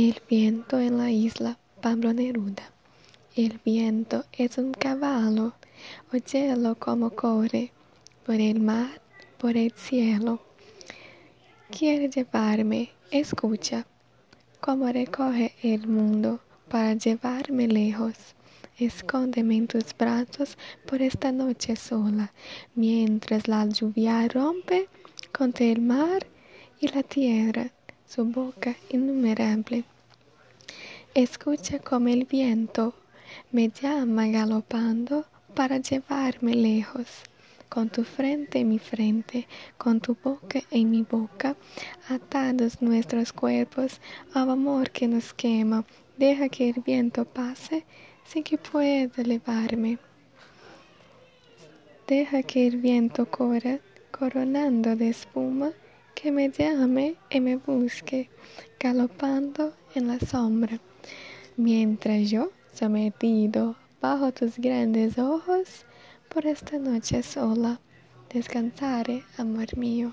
El viento en la isla, Pablo Neruda. El viento es un caballo, óyelo como corre, por el mar, por el cielo. Quiere llevarme, escucha, como recoge el mundo para llevarme lejos. Escóndeme en tus brazos por esta noche sola, mientras la lluvia rompe contra el mar y la tierra su boca innumerable. Escucha como el viento me llama galopando para llevarme lejos. Con tu frente en mi frente, con tu boca en mi boca, atados nuestros cuerpos al amor que nos quema. Deja que el viento pase sin que pueda elevarme. Deja que el viento corra coronando de espuma que me llame y me busque, galopando en la sombra, mientras yo, sometido bajo tus grandes ojos, por esta noche sola, descansaré, amor mío.